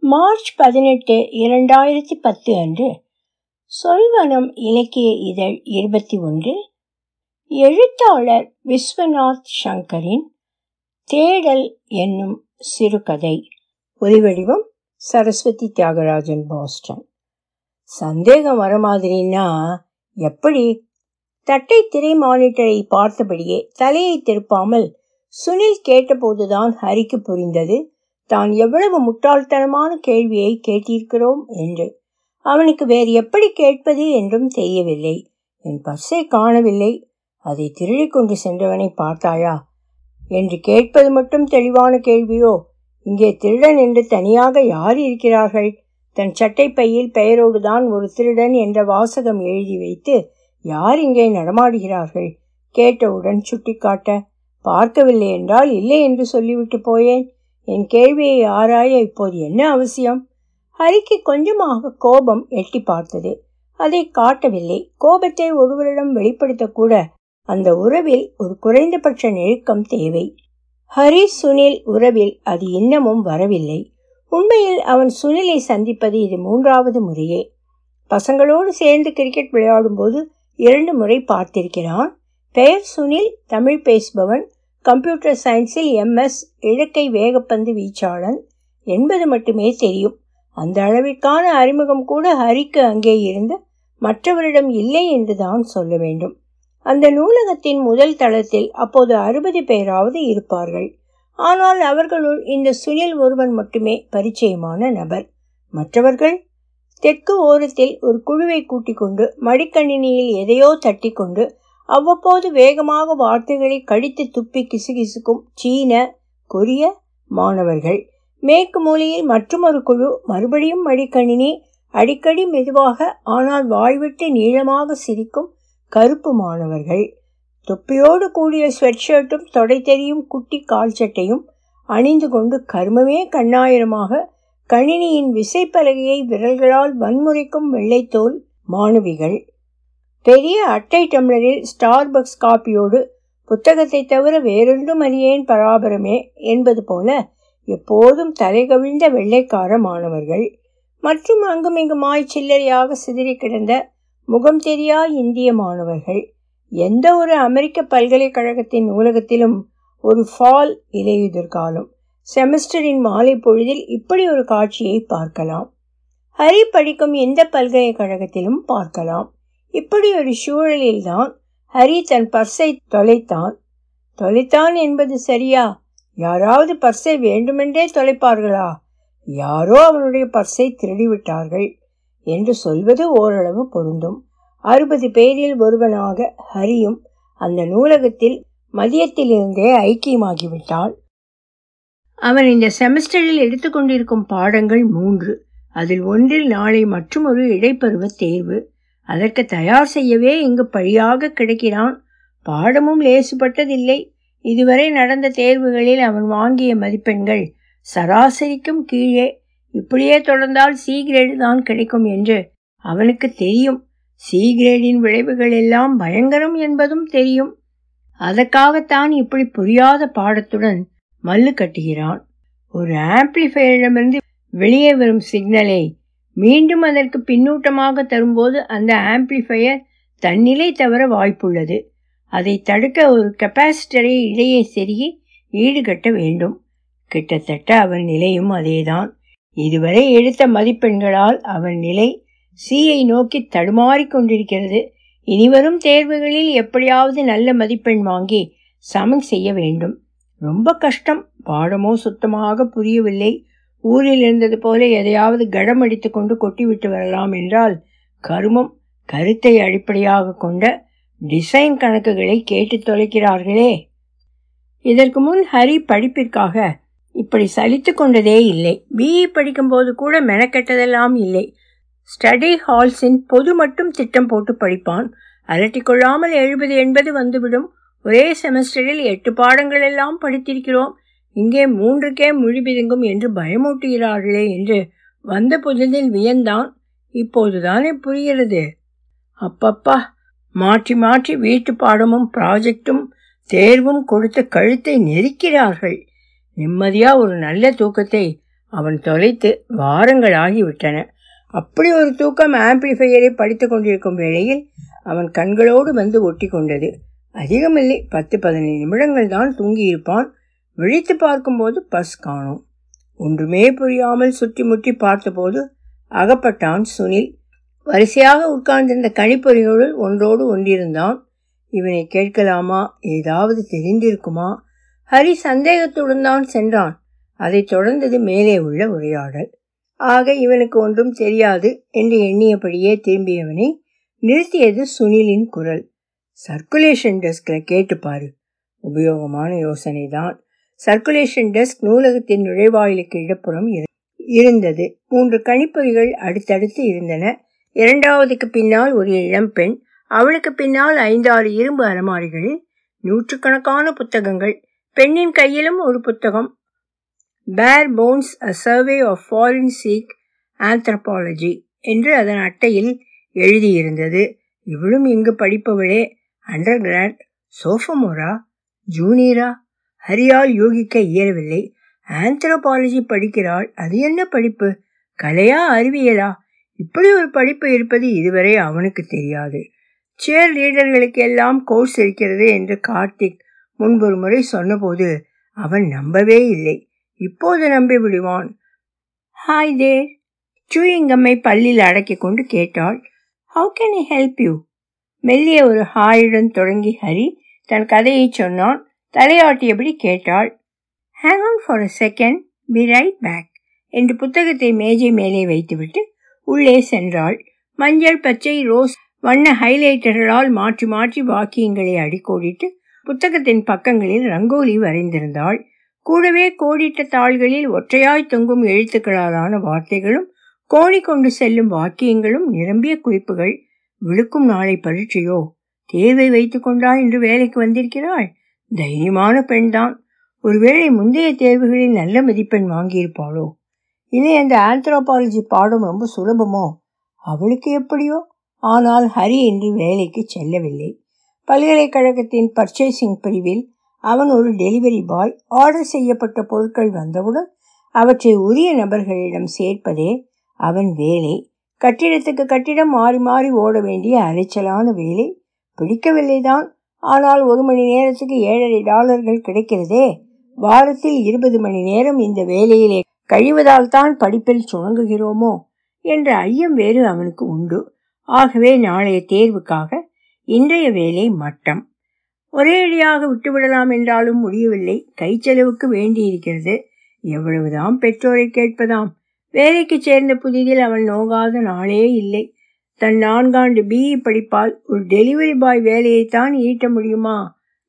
March பதினெட்டு இரண்டாயிரத்தி பத்து அன்று சொல்வனம் இலக்கிய இதழ் இருபத்தி ஒன்று எழுத்தாளர் விஸ்வநாத் சங்கரின் தேடல் என்னும் சிறுகதை. ஒலிவடிவம் சரஸ்வதி தியாகராஜன் பாஸ்டன். சந்தேகம் வர மாதிரின்னா எப்படி? தட்டை திரை மானிட்டரை பார்த்தபடியே தலையை திருப்பாமல் சுனில் கேட்டபோதுதான் ஹரிக்கு புரிந்தது. தான் எவ்வளவு முட்டாள்தனமான கேள்வியை கேட்டிருக்கிறோம் என்று. அவனுக்கு வேறு எப்படி கேட்பது என்றும் தெரியவில்லை. என் பர்ஸை காணவில்லை. அதை திருடி கொண்டு சென்றவனை பார்த்தாயா? என்று கேட்பது மட்டும் தெளிவான கேள்வியோ? இங்கே திருடன் என்று தனியாக யார் இருக்கிறார்கள்? தன் சட்டை பையில் பெயரோடுதான் ஒரு திருடன் என்ற வாசகம் எழுதி வைத்து யார் இங்கே நடமாடுகிறார்கள்? கேட்டவுடன் சுட்டிக்காட்ட பார்க்கவில்லை என்றால் இல்லை என்று சொல்லிவிட்டு போயேன். என் கேள்வியை ஆராய இப்போது என்ன அவசியம்? ஹரிக்கு கொஞ்சமாக கோபம் எட்டி பார்த்தது. அதை காட்டவில்லை. கோபத்தை ஒருவரிடம் வெளிப்படுத்தக்கூட அந்த உறவில் ஒரு குறைந்தபட்ச நெருக்கம் தேவை. ஹரி சுனில் உறவில் அது இன்னமும் வரவில்லை. உண்மையில் அவன் சுனிலை சந்திப்பது இது மூன்றாவது முறையே. பசங்களோடு சேர்ந்து கிரிக்கெட் விளையாடும்போது இரண்டு முறை பார்த்திருக்கிறான். பெயர் சுனில் தமிழ் பேசுபவன் கம்ப்யூட்டர் சயின்ஸில் எம்எஸ் இழக்கை வேகப்பந்து வீச்சாளன். என்பது மட்டுமே தெரியும். அந்த அளவிற்கான அறிமுகம் கூட ஹரிக்கு அங்கே இருந்து மற்றவரிடம் இல்லை என்றுதான் சொல்ல வேண்டும். அந்த நூலகத்தின் முதல் தளத்தில் அப்போது அறுபது பேராவது இருப்பார்கள். ஆனால் அவர்களுள் இந்த சுனில் ஒருவன் மட்டுமே பரிச்சயமான நபர். மற்றவர்கள்? தெற்கு ஓரத்தில் ஒரு குழுவை கூட்டிக் கொண்டு மடிக்கணினியில் எதையோ தட்டி கொண்டு அவ்வப்போது வேகமாக வார்த்தைகளை கடித்து துப்பி கிசுகிசுக்கும் சீன கொரிய மாணவர்கள். மேற்கு மூலையில் மற்றொரு குழு மறுபடியும் மடிக்கணினி அடிக்கடி மெதுவாக ஆனால் வாய்விட்டு நீளமாக சிரிக்கும் கருப்பு மாணவர்கள். தொப்பியோடு கூடிய ஸ்வெட் ஷர்ட்டும் தொடை தெரியும் குட்டி கால் சட்டையும் அணிந்து கொண்டு கருமமே கண்ணாயிரமாக கணினியின் விசைப்பலகையை விரல்களால் வன்முறைக்கும் வெள்ளைத்தோல் மாணவிகள். பெரிய அட்டை டம்ளரில் ஸ்டார்பக்ஸ் காப்பியோடு புத்தகத்தை தவிர வேறொன்றும் அறியேன் பராபரமே என்பது போல எப்போதும் தலை கவிழ்ந்த வெள்ளைக்கார மாணவர்கள். மற்றும் அங்குமிங்குமாய் சில்லறையாக சிதறி கிடந்த முகம் தெரியா இந்திய மாணவர்கள். எந்த ஒரு அமெரிக்க பல்கலைக்கழகத்தின் நூலகத்திலும் ஒரு ஃபால் இலையுதிர்காலம். செமஸ்டரின் மாலை பொழுதில் இப்படி ஒரு காட்சியை பார்க்கலாம். ஹரி படிக்கும் எந்த பல்கலைக்கழகத்திலும் பார்க்கலாம். இப்படி ஒரு சூழலில்தான் ஹரி தன் பர்ஸை தொலைத்தான். தொலைத்தான் என்பது சரியா? யாராவது பர்ஸை வேண்டுமென்றே தொலைப்பார்களா? யாரோ அவனுடைய பர்ஸை திருடிவிட்டார்கள் என்று சொல்வது ஓரளவு பொருந்தும். அறுபது பேரில் ஒருவனாக ஹரியும் அந்த நூலகத்தில் மதியத்திலிருந்தே ஐக்கியமாகிவிட்டாள். அவன் இந்த செமஸ்டரில் எடுத்துக்கொண்டிருக்கும் பாடங்கள் மூன்று. அதில் ஒன்றில் நாளை மற்றும் ஒரு இடைப்பருவ தேர்வு. அதற்கு தயார் செய்யவே இங்கு பழியாக கிடைக்கிறான். பாடமும் லேசுபட்டதில்லை. இதுவரை நடந்த தேர்வுகளில் அவன் வாங்கிய மதிப்பெண்கள் சராசரிக்கும் கீழே. இப்படியே தொடர்ந்தால் சி கிரேடு தான் கிடைக்கும் என்று அவனுக்கு தெரியும். சி கிரேடின் விளைவுகள் எல்லாம் பயங்கரம் என்பதும் தெரியும். அதற்காகத்தான் இப்படி புரியாத பாடத்துடன் மல்லு கட்டுகிறான். ஒரு ஆம்பிளிஃபையரிடமிருந்து வெளியே வரும் சிக்னலை மீண்டும் அதற்கு பின்னூட்டமாக தரும்போது அந்த ஆம்பிளிஃபையர் தன்னிலை தவிர வாய்ப்புள்ளது. அதை தடுக்க ஒரு கெப்பாசிட்டரை இடையே செருகி ஈடுகட்ட வேண்டும். கிட்டத்தட்ட அவன் நிலையும் அதேதான். இதுவரை எடுத்த மதிப்பெண்களால் அவன் நிலை சியை நோக்கி தடுமாறிக் கொண்டிருக்கிறது. இனிவரும் தேர்வுகளில் எப்படியாவது நல்ல மதிப்பெண் வாங்கி சமன் செய்ய வேண்டும். ரொம்ப கஷ்டம். பாடமோ சுத்தமாக புரியவில்லை. ஊரில் இருந்தது போல எதையாவது கடம் அடித்து கொண்டு கொட்டிவிட்டு வரலாம் என்றால் கருமம் கருத்தை அடிப்படையாக கொண்ட டிசைன் கணக்குகளை கேட்டு தொலைக்கிறார்களே. இதற்கு முன் ஹரி படிப்பிற்காக இப்படி சலித்து கொண்டதே இல்லை. பிஇ படிக்கும்போது கூட மெனக்கெட்டதெல்லாம் இல்லை. ஸ்டடி ஹால்ஸின் பொது மட்டும் திட்டம் போட்டு படிப்பான். அலட்டிக்கொள்ளாமல் எழுபது எண்பது வந்துவிடும். ஒரே செமஸ்டரில் எட்டு பாடங்கள் எல்லாம் படித்திருக்கிறோம். இங்கே மூன்றுக்கே மொழி பிதுங்கும் என்று பயமூட்டுகிறார்களே என்று வந்த புதிதில் வியந்தான். இப்போதுதானே புரிகிறது. அப்பப்பா மாற்றி மாற்றி வீட்டு பாடமும் ப்ராஜெக்டும் தேர்வும் கொடுத்து கழுத்தை நெரிக்கிறார்கள். நிம்மதியா ஒரு நல்ல தூக்கத்தை அவன் தொலைத்து வாரங்கள் ஆகிவிட்டன அப்படி ஒரு தூக்கம் ஆம்பிளிஃபையரை படித்து கொண்டிருக்கும் வேளையில் அவன் கண்களோடு வந்து ஒட்டி கொண்டது அதிகமில்லை பத்து பதினைந்து நிமிடங்கள் தான் தூங்கியிருப்பான். விழித்து பார்க்கும்போது பஸ் காணோம். ஒன்றுமே புரியாமல் சுற்றி முற்றி பார்த்தபோது அகப்பட்டான் சுனில். வரிசையாக உட்கார்ந்திருந்த கணிப்பொறிகளுள் ஒன்றோடு ஒன்றிருந்தான். இவனை கேட்கலாமா? ஏதாவது தெரிந்திருக்குமா? ஹரி சந்தேகத்துடன் தான் சென்றான். அதைத் தொடர்ந்தது மேலே உள்ள உரையாடல். ஆக இவனுக்கு ஒன்றும் தெரியாது என்று எண்ணியபடியே திரும்பியவனை நிறுத்தியது சுனிலின் குரல். சர்க்குலேஷன் டெஸ்கில் கேட்டுப்பாரு உபயோகமான யோசனை தான் சர்க்குலேஷன் டெஸ்க் நூலகத்தின் நுழைவாயிலுக்கு இடப்புறம் இருந்தது. மூன்று கணிப்பொறிகள் அடுத்தடுத்து இருந்தன. இரண்டாவதுக்கு பின்னால் ஒரு இளம்பெண் அவளுக்கு பின்னால் ஐந்தாறு இரும்பு அலமாரிகளில் நூற்றுக்கணக்கான புத்தகங்கள். பெண்ணின் கையிலும் ஒரு புத்தகம். Bare bones a survey of forensic anthropology என்று அதன் அட்டையில் எழுதியிருந்தது. இவளும் இங்கு படிப்பவளே. அண்டர் கிராட் சோஃபமோரா ஜூனியரா ஹரியால் யூகிக்க இயலவில்லை. ஆந்த்ரோபாலஜி படிக்கிறாள். அது என்ன படிப்பு? கலையா அறிவியலா? இப்படி ஒரு படிப்பு இருப்பது இதுவரை அவனுக்கு தெரியாது. சேர் லீடர்களுக்கு எல்லாம் கோர்ஸ் இருக்கிறது என்று கார்த்திக் முன்பொரு முறை சொன்னபோது அவன் நம்பவே இல்லை. இப்போது நம்பி விடுவான். ஹாய் தேர் சூயிங்கம்மை பல்லில் அடக்கி கொண்டு கேட்டாள். How can I help you மெல்லிய ஒரு ஹாயுடன் தொடங்கி ஹரி தன் கதையை சொன்னான். தலையாட்டியபடி கேட்டாள். Hang on for a second be right back என்று புத்தகத்தை மேஜை மேலே வைத்துவிட்டு உள்ளே சென்றாள். மஞ்சள் பச்சை ரோஸ் வண்ண ஹைலைட்டர்களால் மாற்றி மாற்றி வாக்கியங்களை அடிக்கோடிட்டு புத்தகத்தின் பக்கங்களில் ரங்கோலி வரைந்திருந்தாள். கூடவே கோடிட்ட தாள்களில் ஒற்றையாய் தொங்கும் எழுத்துக்களாலான வார்த்தைகளும் கோணி கொண்டு செல்லும் வாக்கியங்களும் நிரம்பிய குறிப்புகள். விழுக்கும் நாளை பரீட்சையோ தேர்வை வைத்துக்கொண்டா என்று வேலைக்கு வந்திருக்கிறாள்? தைரியமான பெண்தான். ஒருவேளை முந்தைய தேர்வுகளில் நல்ல மதிப்பெண் வாங்கியிருப்பாளோ? இல்லை அந்த ஆந்த்ரோபாலஜி பாடம் ரொம்ப சுலபமோ? அவளுக்கு எப்படியோ? ஆனால் ஹரி இன்று வேலைக்கு செல்லவில்லை. பல்கலைக்கழகத்தின் பர்ச்சேசிங் பிரிவில் அவன் ஒரு டெலிவரி பாய். ஆர்டர் செய்யப்பட்ட பொருட்கள் வந்தவுடன் அவற்றை உரிய நபர்களிடம் சேர்ப்பதே அவன் வேலை. கட்டிடத்துக்கு கட்டிடம் மாறி மாறி ஓட வேண்டிய அலைச்சலான வேலை. பிடிக்கவில்லைதான். ஆனால் ஒரு மணி நேரத்துக்கு ஏழரை டாலர்கள் கிடைக்கிறதே. வாரத்தில் இருபது மணி நேரம் இந்த வேலையிலே கழிவதால் தான் படிப்பில் சுணங்குகிறோமோ? என்ற ஐயம் வேறு அவனுக்கு உண்டு. ஆகவே நாளைய தேர்வுக்காக இன்றைய வேலை மட்டம். ஒரேடியாக விட்டுவிடலாம் என்றாலும் முடியவில்லை. கைச்செலவுக்கு வேண்டியிருக்கிறது. எவ்வளவுதான் பெற்றோரை கேட்பதாம். வேலைக்கு சேர்ந்த புதிதில் அவன் நோகாத நாளே இல்லை. தன் நான்காண்டு பிஇ படிப்பால் ஒரு டெலிவரி பாய் வேலையைத்தான் ஈட்ட முடியுமா?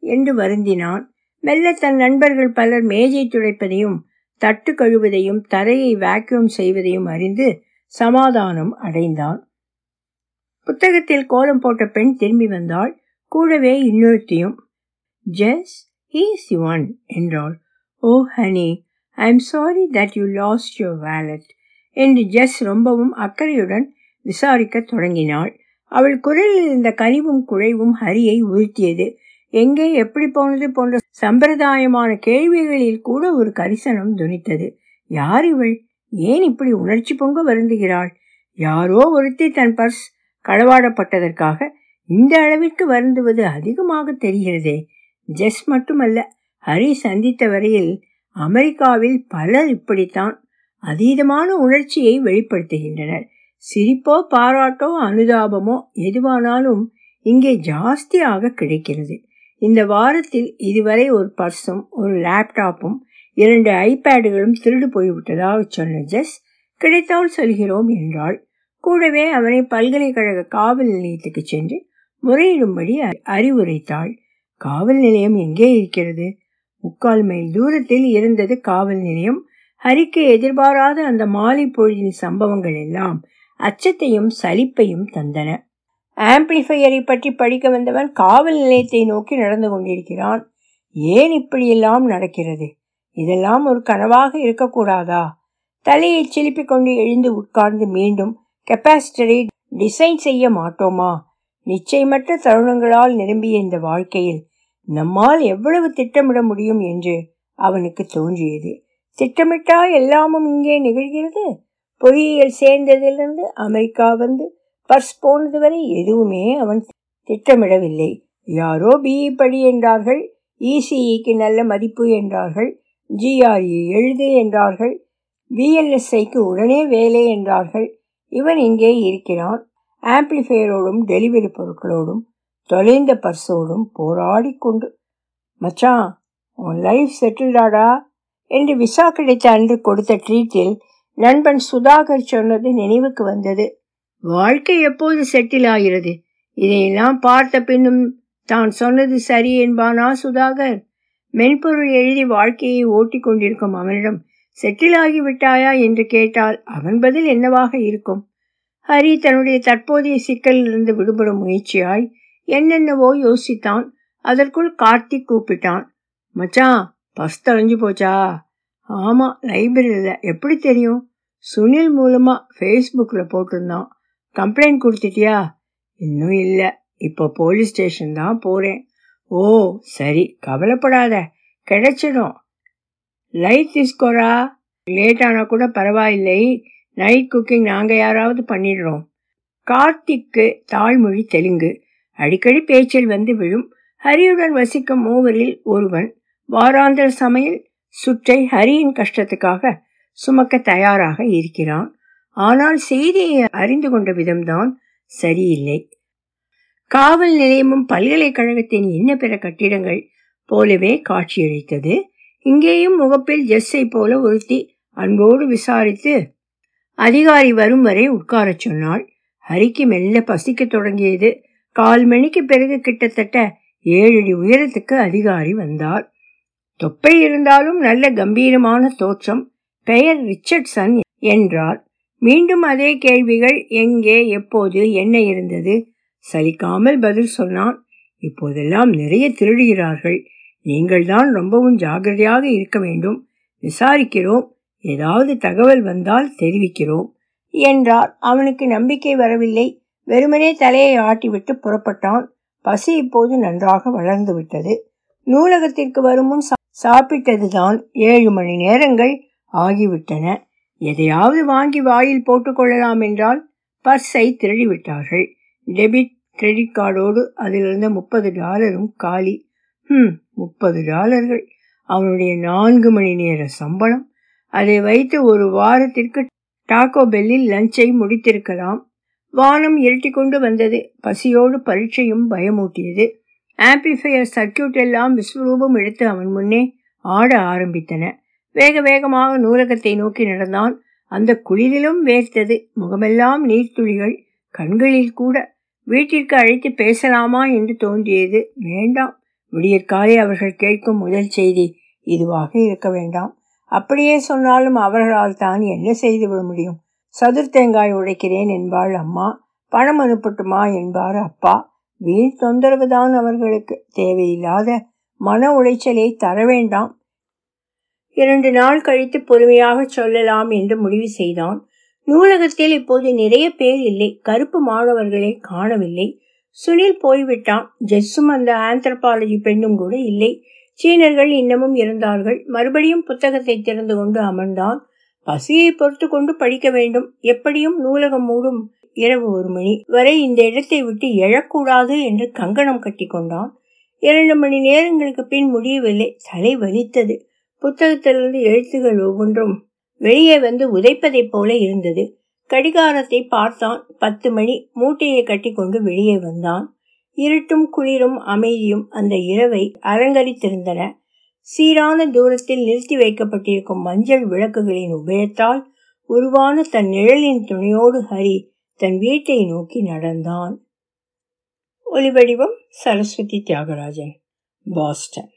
என்று வருந்தினான். மெல்ல தன் நண்பர்கள் பலர் மேஜை துடைப்பதையும் தட்டு கழுவதையும் தரையை வேக்யூம் செய்வதையும் அறிந்து சமாதானம் அடைந்தான். புத்தகத்தில் கோலம் போட்ட பெண் திரும்பி வந்தாள். கூடவே இன்னொருத்தியும். ஜெஸ் ஹீஸ் ஒன் என்றாள். ஓ honey I am sorry that you lost your wallet என்று ஜெஸ் ரொம்பவும் அக்கறையுடன் விசாரிக்க தொடங்கினாள். அவள் குரலில் இருந்த கனிவும் குழைவும் ஹரியை உறுத்தியது. எங்கே எப்படி போனது? போன்ற சம்பிரதாயமான கேள்விகளில் கூட ஒரு கரிசனம் துணித்தது. யார் இவள்? ஏன் இப்படி உணர்ச்சி பொங்க வருந்துகிறாள்? யாரோ ஒருத்தி தன் பர்ஸ் களவாடப்பட்டதற்காக இந்த அளவிற்கு வருந்துவது அதிகமாக தெரிகிறதே. ஜெஸ் மட்டுமல்ல ஹரி சந்தித்த வரையில் அமெரிக்காவில் பலர் இப்படித்தான் அதீதமான உணர்ச்சியை வெளிப்படுத்துகின்றனர். சிரிப்போ பாராட்டோ அனுதாபமோ எதுவானாலும் இங்கே ஜாஸ்தியாக கிடைக்கிறது. இந்த வாரத்தில் இதுவரை ஒரு பர்ஸும் ஒரு லேப்டாப்பும் இரண்டு ஐபேடுகளும் திருடு போய்விட்டதாக சொன்ன ஜெஸ் கிடைத்தால் சொல்கிறோம் என்றாள். கூடவே அவனை பல்கலைக்கழக காவல் நிலையத்துக்கு சென்று முறையிடும்படி அறிவுரைத்தாள். காவல் நிலையம் எங்கே இருக்கிறது? முக்கால் மைல் தூரத்தில் இருந்தது காவல் நிலையம். ஹரிக்கு எதிர்பாராத அந்த மாலை பொழுதின் சம்பவங்கள் எல்லாம் அச்சத்தையும் சலிப்பையும் தந்தன. ஆம்பிளிஃபையரை பற்றி படிக்க வந்தவன் காவல் நிலையத்தை நோக்கி நடந்து கொண்டிருக்கிறான். ஏன் இப்படியெல்லாம் நடக்கிறது? இதெல்லாம் ஒரு கனவாக இருக்கக்கூடாதா? தலையை சிலிப்பிக் கொண்டு எழுந்து உட்கார்ந்து மீண்டும் கெப்பாசிட்டரை டிசைன் செய்ய மாட்டோமா? நிச்சயமற்ற தருணங்களால் நிரம்பிய இந்த வாழ்க்கையில் நம்மால் எவ்வளவு திட்டமிட முடியும் என்று அவனுக்கு தோன்றியது. திட்டமிட்டா எல்லாமும் இங்கே நிகழ்கிறது? பொறியியல் சேர்ந்ததிலிருந்து அமெரிக்கா வந்து பர்ஸ் போனது வரை எதுவுமே அவன் திட்டமிடவில்லை. யாரோ பிஇ படி என்றார்கள் இசிஇக்கு நல்ல மதிப்பு என்றார்கள் ஜிஆர்இ எழுது என்றார்கள் விஎல்எஸ்ஐக்கு உடனே வேலை என்றார்கள். இவன் இங்கே இருக்கிறான். ஆம்பிளிஃபையரோடும் டெலிவரி பொருட்களோடும் தொலைந்த பர்ஸோடும் போராடி கொண்டு மச்சான் உன் லைஃப் செட்டில்டாடா? என்று விசா கிடைத்த அன்று கொடுத்த ட்ரீட்டில் நண்பன் சுதாகர் சொன்னது நினைவுக்கு வந்தது. வாழ்க்கை எப்போது செட்டில் ஆகிறது? இதையெல்லாம் பார்த்த பின்னும் தான் சொன்னது சரி என்பானா சுதாகர்? மென்பொருள் எழுதி வாழ்க்கையை ஓட்டிக் கொண்டிருக்கும் அவனிடம் செட்டில் ஆகிவிட்டாயா? என்று கேட்டால் அவன் பதில் என்னவாக இருக்கும்? ஹரி தன்னுடைய தற்போதைய சிக்கலிலிருந்து விடுபடும் முயற்சியாய் என்னென்னவோ யோசித்தான். அதற்குள் கார்த்திக் கூப்பிட்டான். மச்சான் பஸ் தொலைஞ்சு போச்சா? ஆமா லைப்ரரியில் எப்படி தெரியும்? சுனில் மூலமா ஃபேஸ்புக்கில் போட்டிருந்தான். கம்ப்ளைண்ட் கொடுத்துட்டியா? இன்னும் இல்லை. இப்போ போலீஸ் ஸ்டேஷன் தான் போகிறேன் ஓ சரி கவலைப்படாத. கிடைச்சிடும். லைட் தீஸ்கோரா லேட் ஆனால் கூட பரவாயில்லை. நைட் குக்கிங் நாங்கள் யாராவது பண்ணிடுறோம். கார்த்திக்கு தாய்மொழி தெலுங்கு. அடிக்கடி பேச்சில் வந்து விழும். ஹரியுடன் வசிக்கும் மூவரில் ஒருவன். வாராந்திர சமையல். சுற்றை ஹரியின் கஷ்டத்துக்காக சுமக்க தயாராக இருக்கிறான். ஆனால் செய்தியை அறிந்து கொண்ட விதம்தான் சரியில்லை. காவல் நிலையமும் பல்கலைக்கழகத்தின் இன்ன பிற கட்டிடங்கள் போலவே காட்சியளித்தது. இங்கேயும் முகப்பில் ஜெஸ்ஸை போல ஒருத்தி அன்போடு விசாரித்து அதிகாரி வரும் வரை உட்காரச் சொன்னாள். ஹரிக்கு மெல்ல பசிக்க தொடங்கியது. கால் மணிக்கு பிறகு கிட்டத்தட்ட ஏழடி உயரத்துக்கு அதிகாரி வந்தார் தொப்பை இருந்தாலும் நல்ல கம்பீரமான தோற்றம். பெயர் ரிச்சர்ட்சன் என்றார் மீண்டும் அதே கேள்விகள் எங்கே எப்போது என்ன இருந்தது? சலிக்காமல் பதில் சொன்னான். இப்போதெல்லாம் நிறைய திருடுகிறார்கள். நீங்கள் தான் ரொம்பவும் ஜாகிரதையாக இருக்க வேண்டும். விசாரிக்கிறோம். ஏதாவது தகவல் வந்தால் தெரிவிக்கிறோம் என்றார். அவனுக்கு நம்பிக்கை வரவில்லை. வெறுமனே தலையை ஆட்டிவிட்டு புறப்பட்டான். பசி இப்போது நன்றாக வளர்ந்து விட்டது நூலகத்திற்கு வரும் முன் சாப்பிட்டதுதான். ஏழு மணி நேரங்கள் ஆகிவிட்டன. எதையாவது வாங்கி வாயில் போட்டுக்கொள்ளலாம் என்றால் பர்ஸை திருடிவிட்டார்கள். டெபிட் கிரெடிட் கார்டோடு அதிலிருந்த முப்பது டாலரும் காலி. ம் முப்பது டாலர்கள். அவனுடைய நான்கு மணி நேர சம்பளம். அதை வைத்து ஒரு வாரத்திற்கு டாக்கோ பெல்லில் லஞ்சை முடித்திருக்கலாம். வானம் இருட்டி கொண்டு வந்தது. பசியோடு பரீட்சையும் பயமூட்டியது. ஆம்பிளிஃபையர் சர்க்கியூட் எல்லாம் விஸ்வரூபம் எடுத்து அவன் முன்னே ஆட ஆரம்பித்தன. வேக வேகமாக நூலகத்தை நோக்கி நடந்தான். அந்த குளிரிலும் வேர்த்தது. முகமெல்லாம் நீர்த்துளிகள். கண்களில் கூட. வீட்டிற்கு அழைத்து பேசலாமா என்று தோன்றியது. வேண்டாம். விடியற்காலை அவர்கள் கேட்கும் முதல் செய்தி இதுவாக இருக்க வேண்டாம். அப்படியே சொன்னாலும் அவர்களால் தான் என்ன செய்து விட முடியும்? சதுர் தேங்காய் உடைக்கிறேன் என்பாள் அம்மா. பணம் அனுப்பட்டுமா என்பார் அப்பா. வீண் தொந்தரவுதான் அவர்களுக்கு. தேவையில்லாத மன உளைச்சலை தர வேண்டாம். இரண்டு நாள் கழித்து பொறுமையாக சொல்லலாம் என்று முடிவு செய்தான். நூலகத்தில் இப்போது நிறைய பேர் இல்லை. கருப்பு மாணவர்களை காணவில்லை. சுனில் போய்விட்டான். ஜெஸ்ஸும் அந்த ஆந்த்ரபாலஜி பெண்ணும் கூட இல்லை. சீனர்கள் இன்னமும் இருந்தார்கள். மறுபடியும் புத்தகத்தை திறந்து கொண்டு அமர்ந்தான். பசியை பொறுத்து கொண்டு படிக்க வேண்டும். எப்படியும் நூலகம் மூடும். இரவு ஒரு மணி வரை இந்த இடத்தை விட்டு எழக்கூடாது என்று கங்கணம் கட்டி கொண்டான். இரண்டு மணி நேரங்களுக்கு பின் முடியவில்லை. தலை வலித்தது. புத்தகத்திலிருந்து எழுத்துகள் ஒவ்வொன்றும் வெளியே வந்து உதைப்பதைப் போல இருந்தது. கடிகாரத்தை பார்த்தான். பத்து மணி. மூட்டையை கட்டிக்கொண்டு வெளியே வந்தான். இருட்டும் குளிரும் அமைதியும் அந்த இரவை அலங்கரித்திருந்தன. சீரான தூரத்தில் நிறுத்தி வைக்கப்பட்டிருக்கும் மஞ்சள் விளக்குகளின் உபயத்தால் உருவான தன் நிழலின் துணையோடு ஹரி தன் வீட்டை நோக்கி நடந்தான். ஒலிவடிவம் சரஸ்வதி தியாகராஜன் பாஸ்டன்.